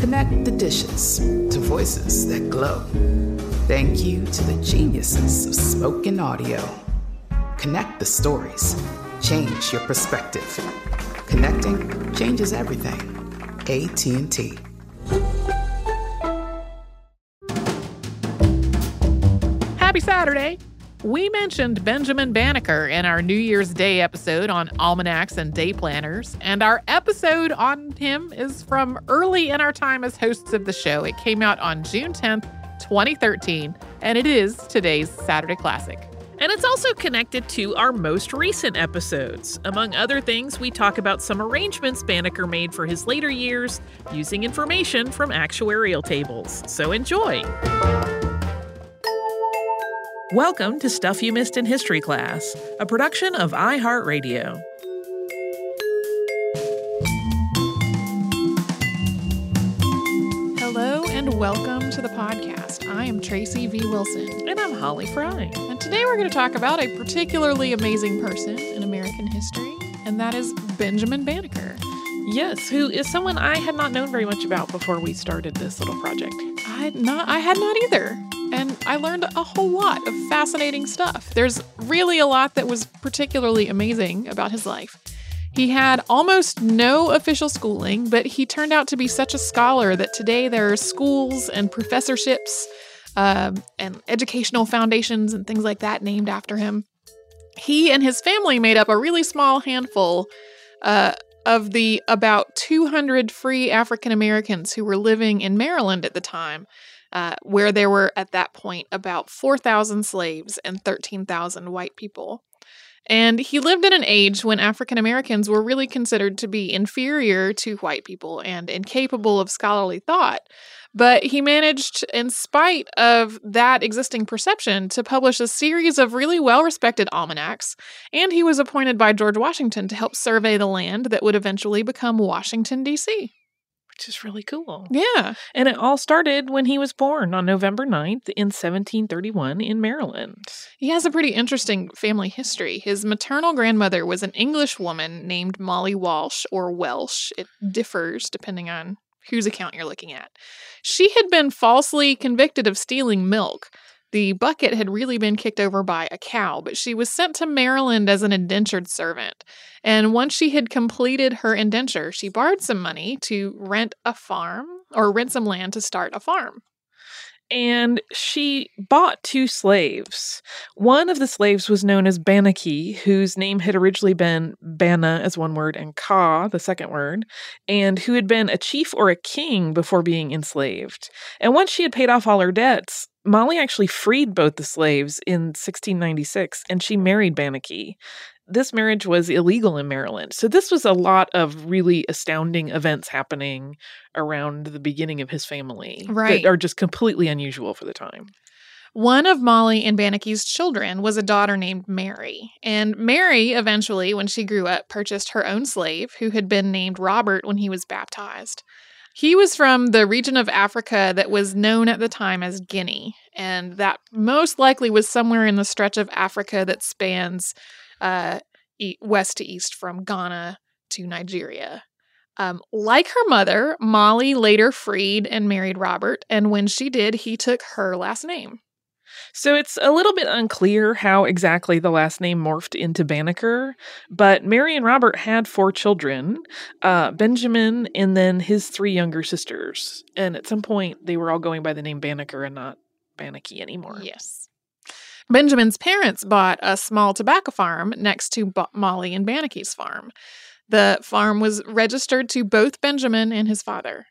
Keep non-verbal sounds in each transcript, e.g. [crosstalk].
Connect the dishes to voices that glow. Thank you to the geniuses of spoken audio. Connect the stories. Change your perspective. Connecting changes everything. AT&T. Happy Saturday! We mentioned Benjamin Banneker in our New Year's Day episode on almanacs and day planners, and our episode on him is from early in our time as hosts of the show. It came out on June 10th, 2013, and it is today's Saturday Classic. And it's also connected to our most recent episodes. Among other things, we talk about some arrangements Banneker made for his later years using information from actuarial tables. So enjoy! Welcome to Stuff You Missed in History Class, a production of iHeartRadio. Hello and welcome to the podcast. I am Tracy V. Wilson. And I'm Holly Fry. And today we're going to talk about a particularly amazing person in American history, and that is Benjamin Banneker. Yes, who is someone I had not known very much about before we started this little project. I had not I had not either. And I learned a whole lot of fascinating stuff. There's really a lot that was particularly amazing about his life. He had almost no official schooling, but he turned out to be such a scholar that today there are schools and professorships um, and educational foundations and things like that named after him. He and his family made up a really small handful uh, of the about 200 free African Americans who were living in Maryland at the time, uh, where there were at that point about 4,000 slaves and 13,000 white people. And he lived in an age when African Americans were really considered to be inferior to white people and incapable of scholarly thought. But he managed, in spite of that existing perception, to publish a series of really well respected almanacs. And he was appointed by George Washington to help survey the land that would eventually become Washington, D.C which is really cool. Yeah. And it all started when he was born on November 9th in 1731 in Maryland. He has a pretty interesting family history. His maternal grandmother was an English woman named Molly Walsh or Welsh. It differs depending on whose account you're looking at. She had been falsely convicted of stealing milk. The bucket had really been kicked over by a cow, but she was sent to Maryland as an indentured servant. And once she had completed her indenture, she borrowed some money to rent a farm or rent some land to start a farm. And she bought two slaves. One of the slaves was known as Bannaky, whose name had originally been Banna as one word and Ka, the second word, and who had been a chief or a king before being enslaved. And once she had paid off all her debts, Molly actually freed both the slaves in 1696 and she married Bannaky. This marriage was illegal in Maryland. So, this was a lot of really astounding events happening around the beginning of his family right. that are just completely unusual for the time. One of Molly and Bannaky's children was a daughter named Mary. And Mary, eventually, when she grew up, purchased her own slave, who had been named Robert when he was baptized. He was from the region of Africa that was known at the time as Guinea, and that most likely was somewhere in the stretch of Africa that spans uh, west to east from Ghana to Nigeria. Um, like her mother, Molly later freed and married Robert, and when she did, he took her last name. So it's a little bit unclear how exactly the last name morphed into Banneker, but Mary and Robert had four children uh, Benjamin and then his three younger sisters. And at some point, they were all going by the name Banneker and not Bannaky anymore. Yes. Benjamin's parents bought a small tobacco farm next to Bo- Molly and Bannaky's farm. The farm was registered to both Benjamin and his father.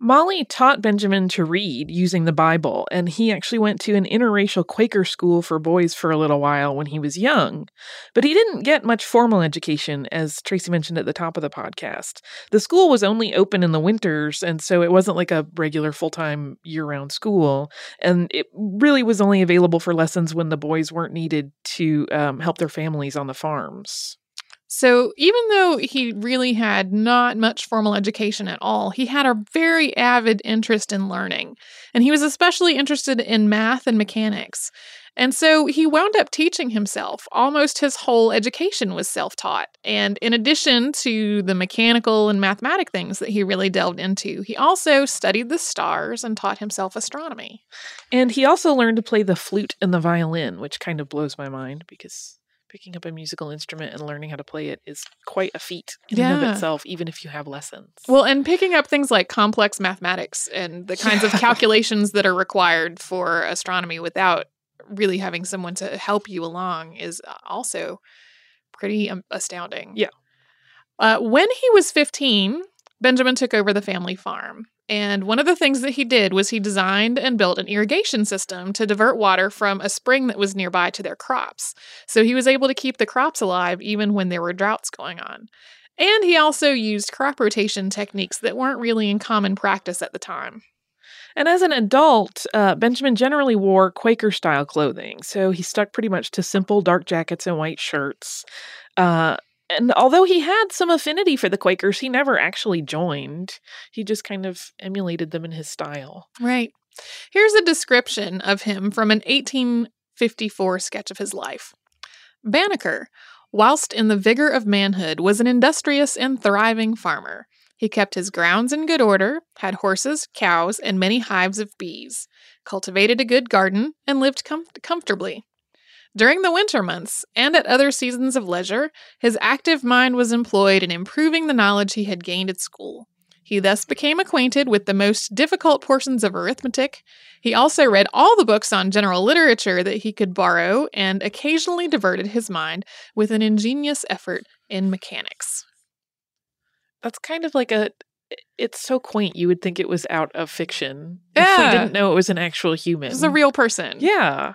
Molly taught Benjamin to read using the Bible, and he actually went to an interracial Quaker school for boys for a little while when he was young. But he didn't get much formal education, as Tracy mentioned at the top of the podcast. The school was only open in the winters, and so it wasn't like a regular full time year round school. And it really was only available for lessons when the boys weren't needed to um, help their families on the farms. So, even though he really had not much formal education at all, he had a very avid interest in learning. And he was especially interested in math and mechanics. And so he wound up teaching himself. Almost his whole education was self taught. And in addition to the mechanical and mathematic things that he really delved into, he also studied the stars and taught himself astronomy. And he also learned to play the flute and the violin, which kind of blows my mind because picking up a musical instrument and learning how to play it is quite a feat in and of itself, even if you have lessons. Well, and picking up things like complex mathematics and the kinds of [laughs] calculations that are required for astronomy without really having someone to help you along is uh, also pretty um, astounding. Yeah. Uh, when he was 15, Benjamin took over the family farm. And one of the things that he did was he designed and built an irrigation system to divert water from a spring that was nearby to their crops. So he was able to keep the crops alive even when there were droughts going on. And he also used crop rotation techniques that weren't really in common practice at the time. And as an adult, uh, Benjamin generally wore Quaker style clothing, so he stuck pretty much to simple dark jackets and white shirts. Uh, and although he had some affinity for the Quakers, he never actually joined. He just kind of emulated them in his style. Right. Here's a description of him from an 1854 sketch of his life. Banneker, whilst in the vigor of manhood, was an industrious and thriving farmer. He kept his grounds in good order, had horses, cows, and many hives of bees, cultivated a good garden, and lived com- comfortably. During the winter months, and at other seasons of leisure, his active mind was employed in improving the knowledge he had gained at school. He thus became acquainted with the most difficult portions of arithmetic. He also read all the books on general literature that he could borrow and occasionally diverted his mind with an ingenious effort in mechanics. That's kind of like a. It's so quaint. You would think it was out of fiction. Yeah. If we didn't know it was an actual human. This is a real person. Yeah.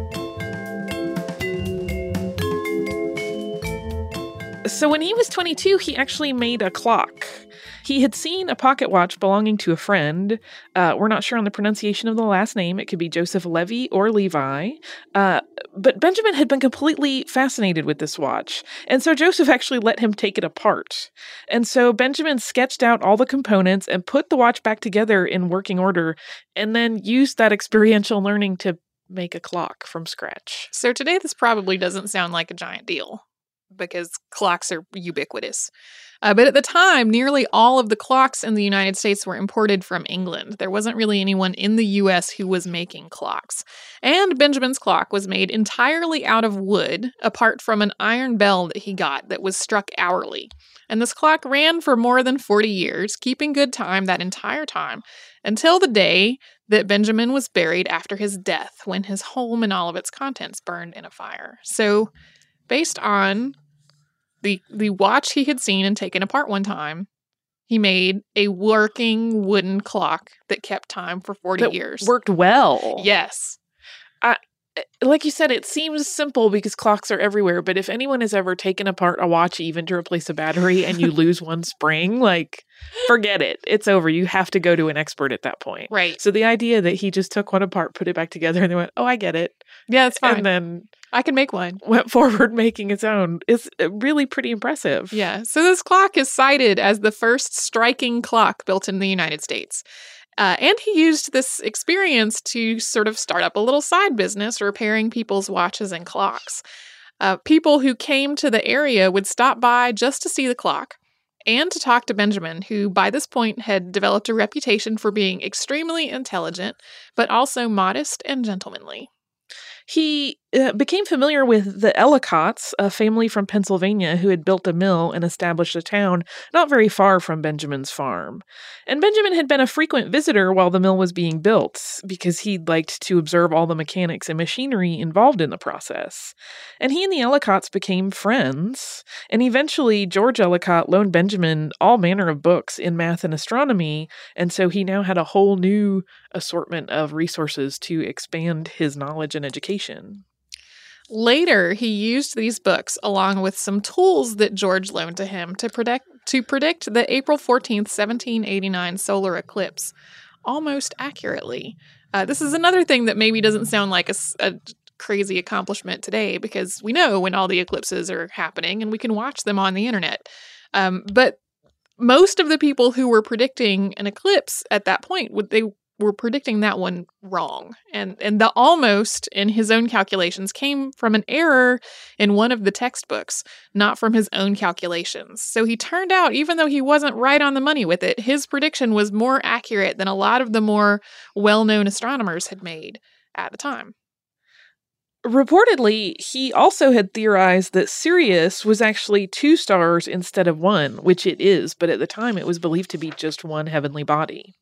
So when he was 22, he actually made a clock. He had seen a pocket watch belonging to a friend. Uh, we're not sure on the pronunciation of the last name. It could be Joseph Levy or Levi. Uh, but Benjamin had been completely fascinated with this watch. And so Joseph actually let him take it apart. And so Benjamin sketched out all the components and put the watch back together in working order, and then used that experiential learning to make a clock from scratch. So today, this probably doesn't sound like a giant deal because clocks are ubiquitous. Uh, but at the time, nearly all of the clocks in the United States were imported from England. There wasn't really anyone in the US who was making clocks. And Benjamin's clock was made entirely out of wood, apart from an iron bell that he got that was struck hourly. And this clock ran for more than 40 years, keeping good time that entire time, until the day that Benjamin was buried after his death, when his home and all of its contents burned in a fire. So, based on the the watch he had seen and taken apart one time. He made a working wooden clock that kept time for 40 That years. Worked well. Yes. Like you said, it seems simple because clocks are everywhere. But if anyone has ever taken apart a watch even to replace a battery and you [laughs] lose one spring, like forget it. It's over. You have to go to an expert at that point. Right. So the idea that he just took one apart, put it back together, and then went, "Oh, I get it," Yeah, it's fine. and then I can make one. went [laughs] forward making its own is uh, really pretty impressive. Yeah. So this clock is cited as the first striking clock built in the United States. Uh, and he used this experience to sort of start up a little side business repairing people's watches and clocks. Uh, people who came to the area would stop by just to see the clock and to talk to Benjamin, who by this point had developed a reputation for being extremely intelligent, but also modest and gentlemanly. He uh, became familiar with the Ellicotts, a family from Pennsylvania who had built a mill and established a town not very far from Benjamin's farm. And Benjamin had been a frequent visitor while the mill was being built because he liked to observe all the mechanics and machinery involved in the process. And he and the Ellicotts became friends. And eventually, George Ellicott loaned Benjamin all manner of books in math and astronomy. And so he now had a whole new assortment of resources to expand his knowledge and education. Later, he used these books along with some tools that George loaned to him to predict to predict the April 14th, 1789 solar eclipse almost accurately. Uh, this is another thing that maybe doesn't sound like a crazy accomplishment today because we know when all the eclipses are happening and we can watch them on the internet. Um, but most of the people who were predicting an eclipse at that point would they were predicting that one wrong. And and the almost in his own calculations came from an error in one of the textbooks, not from his own calculations. So he turned out even though he wasn't right on the money with it, his prediction was more accurate than a lot of the more well-known astronomers had made at the time. Reportedly, he also had theorized that Sirius was actually two stars instead of one, which it is, but at the time it was believed to be just one heavenly body.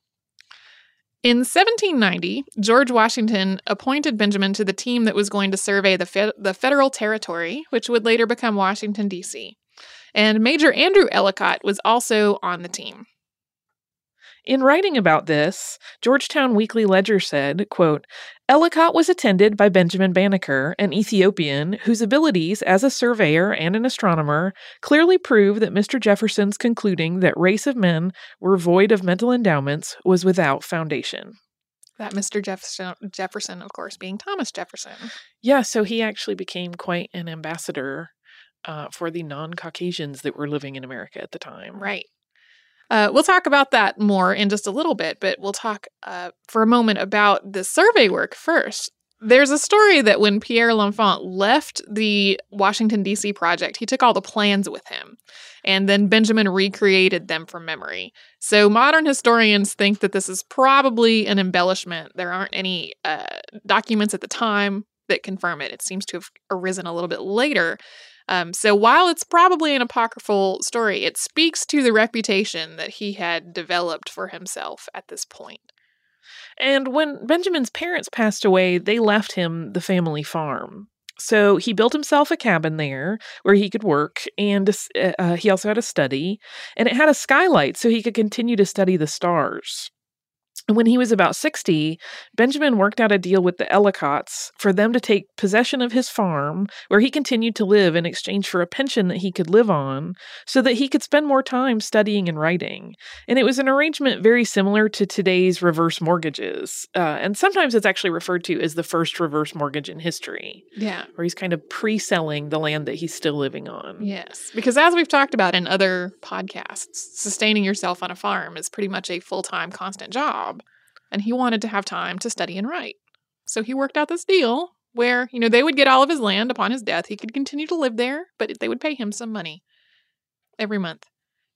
In 1790, George Washington appointed Benjamin to the team that was going to survey the, fe- the federal territory, which would later become Washington, D.C. And Major Andrew Ellicott was also on the team. In writing about this, Georgetown Weekly Ledger said, quote, Ellicott was attended by Benjamin Banneker, an Ethiopian whose abilities as a surveyor and an astronomer clearly prove that Mr. Jefferson's concluding that race of men were void of mental endowments was without foundation. That Mr. Jefferson, Jefferson, of course, being Thomas Jefferson. Yeah, so he actually became quite an ambassador uh, for the non Caucasians that were living in America at the time. Right. Uh, we'll talk about that more in just a little bit, but we'll talk uh, for a moment about the survey work first. There's a story that when Pierre L'Enfant left the Washington, D.C. project, he took all the plans with him, and then Benjamin recreated them from memory. So modern historians think that this is probably an embellishment. There aren't any uh, documents at the time that confirm it. It seems to have arisen a little bit later. Um, so while it's probably an apocryphal story, it speaks to the reputation that he had developed for himself at this point. And when Benjamin's parents passed away, they left him the family farm. So he built himself a cabin there where he could work, and uh, uh, he also had a study, and it had a skylight so he could continue to study the stars. When he was about 60, Benjamin worked out a deal with the Ellicotts for them to take possession of his farm, where he continued to live in exchange for a pension that he could live on, so that he could spend more time studying and writing. And it was an arrangement very similar to today's reverse mortgages. Uh, and sometimes it's actually referred to as the first reverse mortgage in history. Yeah. Where he's kind of pre selling the land that he's still living on. Yes. Because as we've talked about in other podcasts, sustaining yourself on a farm is pretty much a full time, constant job and he wanted to have time to study and write. So he worked out this deal where, you know, they would get all of his land upon his death. He could continue to live there, but they would pay him some money every month.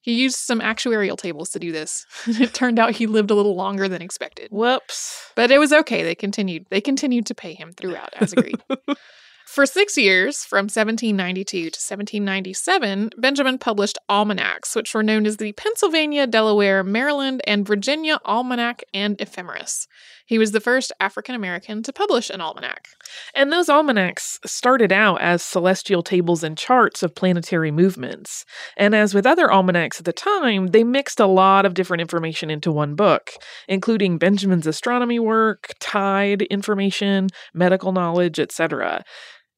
He used some actuarial tables to do this. [laughs] it turned out he lived a little longer than expected. Whoops. But it was okay. They continued. They continued to pay him throughout as agreed. [laughs] For six years, from 1792 to 1797, Benjamin published almanacs, which were known as the Pennsylvania, Delaware, Maryland, and Virginia Almanac and Ephemeris. He was the first African American to publish an almanac. And those almanacs started out as celestial tables and charts of planetary movements. And as with other almanacs at the time, they mixed a lot of different information into one book, including Benjamin's astronomy work, tide information, medical knowledge, etc.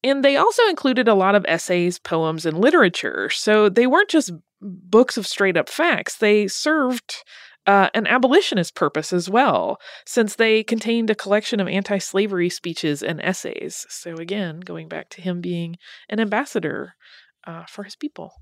And they also included a lot of essays, poems, and literature. So they weren't just books of straight up facts, they served uh, an abolitionist purpose as well, since they contained a collection of anti slavery speeches and essays. So, again, going back to him being an ambassador uh, for his people.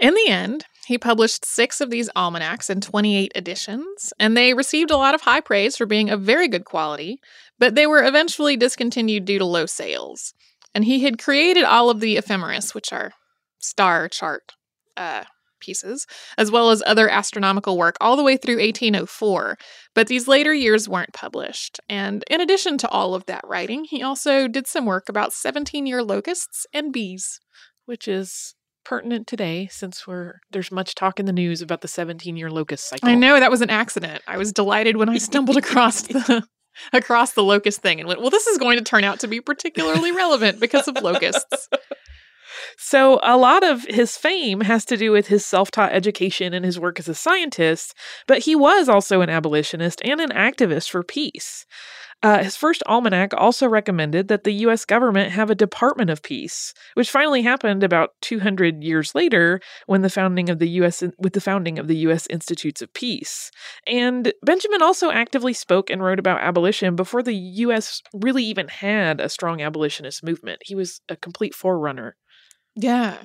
In the end, he published six of these almanacs in 28 editions, and they received a lot of high praise for being of very good quality, but they were eventually discontinued due to low sales. And he had created all of the ephemeris, which are star chart uh, pieces, as well as other astronomical work all the way through 1804. But these later years weren't published. And in addition to all of that writing, he also did some work about 17 year locusts and bees. Which is pertinent today since we're there's much talk in the news about the 17 year locust cycle. I know that was an accident. I was delighted when I stumbled across the across the locust thing and went, well, this is going to turn out to be particularly relevant because of locusts. [laughs] So, a lot of his fame has to do with his self taught education and his work as a scientist, but he was also an abolitionist and an activist for peace. Uh, his first almanac also recommended that the U.S. government have a Department of Peace, which finally happened about 200 years later when the founding of the U.S. with the founding of the U.S. Institutes of Peace. And Benjamin also actively spoke and wrote about abolition before the U.S. really even had a strong abolitionist movement. He was a complete forerunner. Yeah.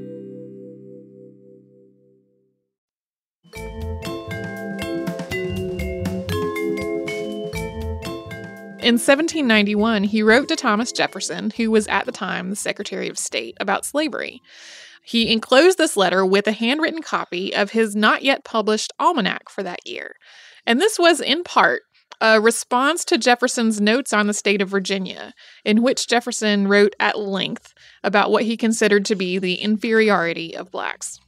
In 1791, he wrote to Thomas Jefferson, who was at the time the Secretary of State, about slavery. He enclosed this letter with a handwritten copy of his not yet published almanac for that year. And this was, in part, a response to Jefferson's notes on the state of Virginia, in which Jefferson wrote at length about what he considered to be the inferiority of blacks.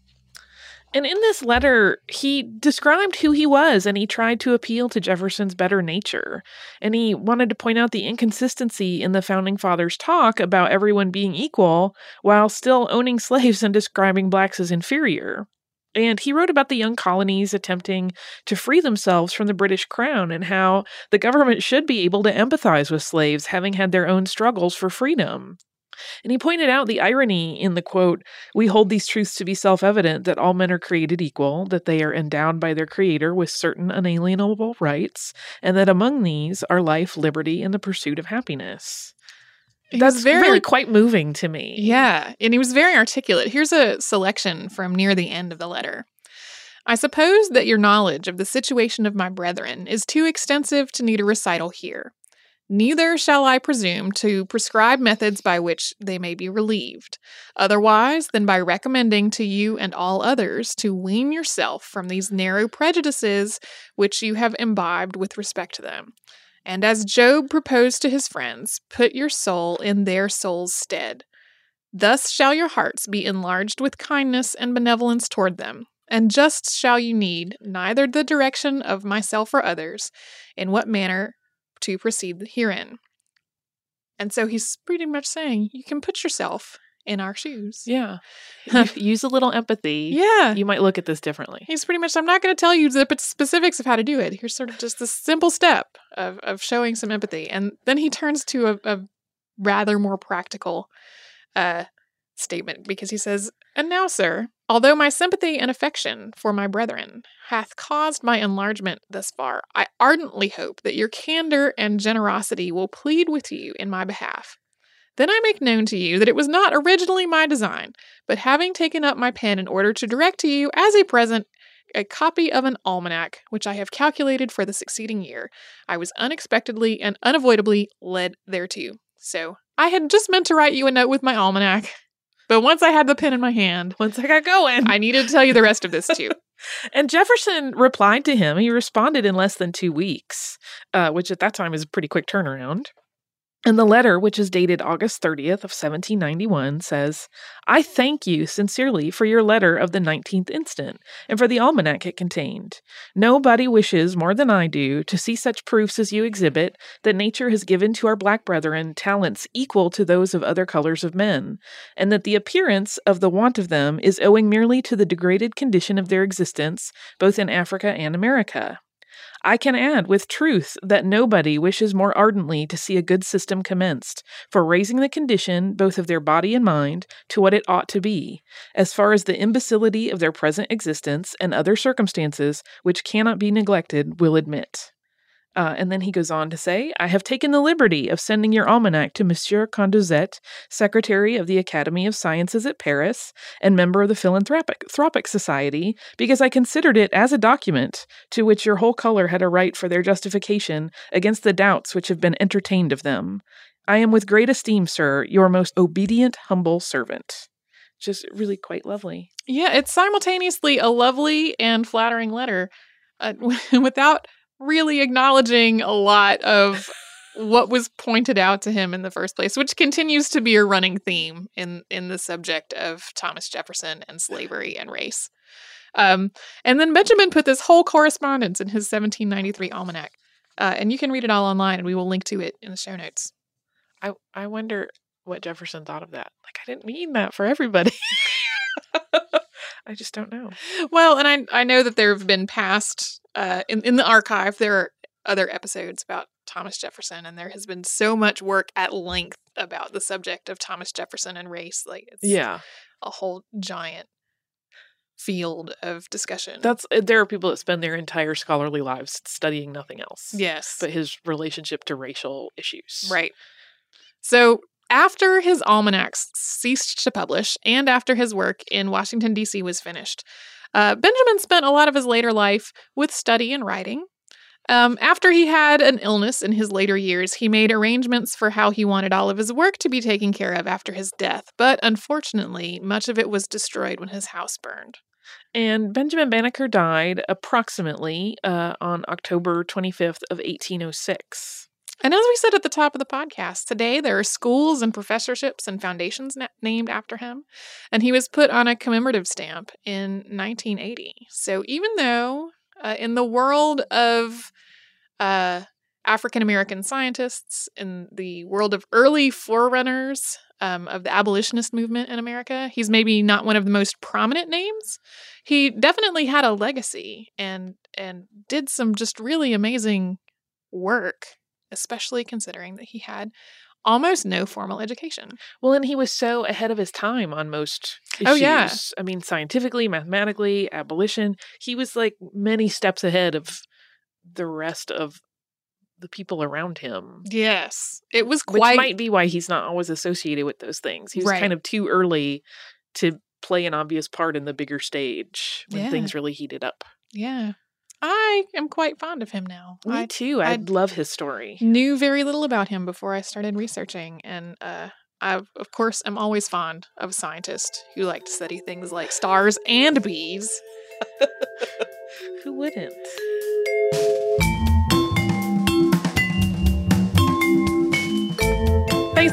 And in this letter, he described who he was and he tried to appeal to Jefferson's better nature. And he wanted to point out the inconsistency in the founding fathers' talk about everyone being equal while still owning slaves and describing blacks as inferior. And he wrote about the young colonies attempting to free themselves from the British crown and how the government should be able to empathize with slaves having had their own struggles for freedom. And he pointed out the irony in the quote, We hold these truths to be self evident that all men are created equal, that they are endowed by their Creator with certain unalienable rights, and that among these are life, liberty, and the pursuit of happiness. He That's very really quite moving to me. Yeah, and he was very articulate. Here's a selection from near the end of the letter. I suppose that your knowledge of the situation of my brethren is too extensive to need a recital here. Neither shall I presume to prescribe methods by which they may be relieved, otherwise than by recommending to you and all others to wean yourself from these narrow prejudices which you have imbibed with respect to them. And as Job proposed to his friends, put your soul in their soul's stead. Thus shall your hearts be enlarged with kindness and benevolence toward them, and just shall you need neither the direction of myself or others, in what manner to proceed herein. And so he's pretty much saying you can put yourself in our shoes. Yeah. [laughs] Use a little empathy. Yeah. You might look at this differently. He's pretty much, I'm not going to tell you the specifics of how to do it. Here's sort of just this simple step of, of showing some empathy. And then he turns to a, a rather more practical uh, statement because he says, And now, sir, although my sympathy and affection for my brethren hath caused my enlargement thus far, I ardently hope that your candor and generosity will plead with you in my behalf. Then I make known to you that it was not originally my design, but having taken up my pen in order to direct to you as a present a copy of an almanac, which I have calculated for the succeeding year, I was unexpectedly and unavoidably led thereto. So I had just meant to write you a note with my almanac, but once I had the pen in my hand, Once I got going. I needed to tell you the rest of this too. [laughs] And Jefferson replied to him. He responded in less than two weeks, uh, which at that time is a pretty quick turnaround. And the letter, which is dated August 30th of 1791, says, I thank you sincerely for your letter of the 19th instant, and for the almanac it contained. Nobody wishes more than I do to see such proofs as you exhibit that nature has given to our black brethren talents equal to those of other colors of men, and that the appearance of the want of them is owing merely to the degraded condition of their existence, both in Africa and America. I can add with truth that nobody wishes more ardently to see a good system commenced for raising the condition both of their body and mind to what it ought to be, as far as the imbecility of their present existence and other circumstances which cannot be neglected will admit. Uh, and then he goes on to say, I have taken the liberty of sending your almanac to Monsieur Condorcet, Secretary of the Academy of Sciences at Paris and member of the Philanthropic Thropic Society, because I considered it as a document to which your whole color had a right for their justification against the doubts which have been entertained of them. I am with great esteem, sir, your most obedient, humble servant. Just really quite lovely. Yeah, it's simultaneously a lovely and flattering letter uh, [laughs] without really acknowledging a lot of [laughs] what was pointed out to him in the first place, which continues to be a running theme in in the subject of Thomas Jefferson and slavery and race. Um, and then Benjamin put this whole correspondence in his 1793 almanac, uh, and you can read it all online, and we will link to it in the show notes. I I wonder what Jefferson thought of that. Like I didn't mean that for everybody. [laughs] I just don't know. Well, and I I know that there have been past uh, in in the archive there are other episodes about Thomas Jefferson, and there has been so much work at length about the subject of Thomas Jefferson and race. Like it's Yeah. a whole giant field of discussion. That's uh, there are people that spend their entire scholarly lives studying nothing else. yes, But his relationship to racial issues. right. So after his almanacs ceased to publish, and after his work in Washington D.C. was finished, uh, Benjamin spent a lot of his later life with study and writing. Um, after he had an illness in his later years, he made arrangements for how he wanted all of his work to be taken care of after his death, but unfortunately, much of it was destroyed when his house burned. And Benjamin Banneker died approximately uh, on October 25th of 1806. And as we said at the top of the podcast, today there are schools and professorships and foundations na- named after him. And he was put on a commemorative stamp in 1980. So even though uh, in the world of uh, African American scientists, in the world of early forerunners um, of the abolitionist movement in America, he's maybe not one of the most prominent names. He definitely had a legacy and and did some just really amazing work especially considering that he had almost no formal education. Well, and he was so ahead of his time on most issues. Oh, yeah. I mean, scientifically, mathematically, abolition. He was like many steps ahead of the rest of the people around him. Yes, it was Which quite might be why he's not always associated with those things. He was Right. kind of too early to play an obvious part in the bigger stage when Yeah. things really heated up. Yeah. I am quite fond of him now. Me I too. I I'd- love his story. knew very little about him before I started researching, and uh, I, of course, am always fond of a scientist who like to study things like stars and bees. [laughs] Who wouldn't?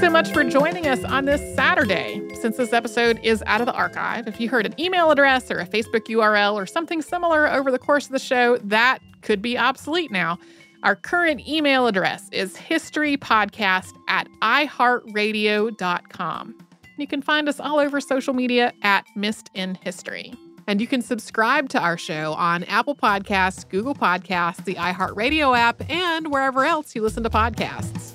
So much for joining us on this Saturday. Since this episode is out of the archive, if you heard an email address or a Facebook URL or something similar over the course of the show, that could be obsolete now. Our current email address is historypodcast at iheartradio.com. You can find us all over social media at Missed in History. And you can subscribe to our show on Apple Podcasts, Google Podcasts, the iHeartRadio app, and wherever else you listen to podcasts.